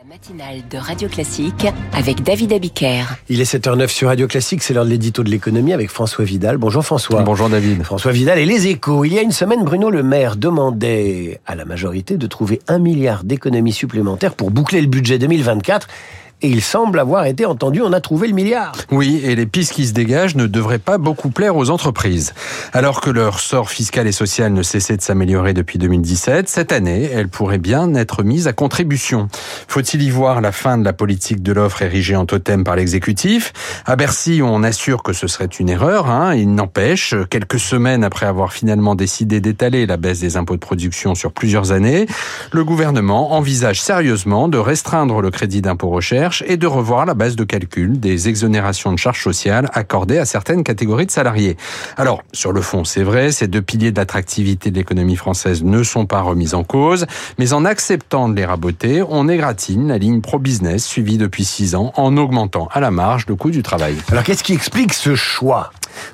La matinale de Radio Classique avec David Abiker. Il est 7h09 sur Radio Classique, c'est l'heure de l'édito de l'économie avec François Vidal. Bonjour François. Bonjour David. François Vidal et les échos. Il y a une semaine, Bruno Le Maire demandait à la majorité de trouver un milliard d'économies supplémentaires pour boucler le budget 2024 et il semble avoir été entendu, on a trouvé le milliard. Oui, et les pistes qui se dégagent ne devraient pas beaucoup plaire aux entreprises. Alors que leur sort fiscal et social ne cessait de s'améliorer depuis 2017, cette année, elles pourraient bien être mises à contribution. Faut-il y voir la fin de la politique de l'offre érigée en totem par l'exécutif? À Bercy, on assure que ce serait une erreur. Hein. Il n'empêche, quelques semaines après avoir finalement décidé d'étaler la baisse des impôts de production sur plusieurs années, le gouvernement envisage sérieusement de restreindre le crédit d'impôt recherche et de revoir la base de calcul des exonérations de charges sociales accordées à certaines catégories de salariés. Alors, sur le fond, c'est vrai, ces deux piliers d'attractivité de l'économie française ne sont pas remis en cause, mais en acceptant de les raboter, on égratine la ligne pro-business suivie depuis six ans en augmentant à la marge le coût du travail. Alors, qu'est-ce qui explique ce choix?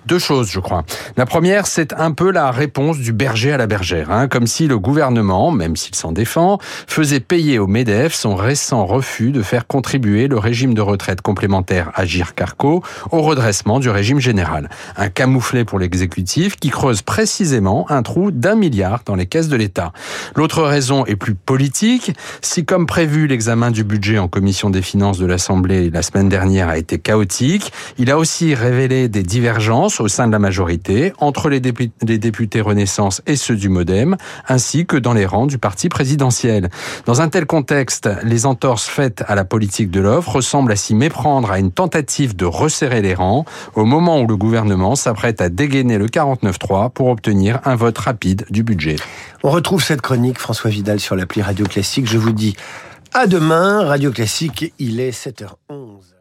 Deux choses, je crois. La première, c'est un peu la réponse du berger à la bergère, hein, comme si le gouvernement, même s'il s'en défend, faisait payer au MEDEF son récent refus de faire contribuer le régime de retraite complémentaire Agir Carco au redressement du régime général. Un camouflet pour l'exécutif qui creuse précisément un trou d'un milliard dans les caisses de l'État. L'autre raison est plus politique. Si, comme prévu, l'examen du budget en commission des finances de l'Assemblée la semaine dernière a été chaotique, il a aussi révélé des divergences au sein de la majorité entre les députés, Renaissance et ceux du Modem, ainsi que dans les rangs du parti présidentiel. Dans un tel contexte, les entorses faites à la politique de l'offre ressemblent à s'y méprendre à une tentative de resserrer les rangs au moment où le gouvernement s'apprête à dégainer le 49-3 pour obtenir un vote rapide du budget. On retrouve cette chronique, François Vidal, sur l'appli Radio Classique. Je vous dis à demain, Radio Classique, il est 7h11.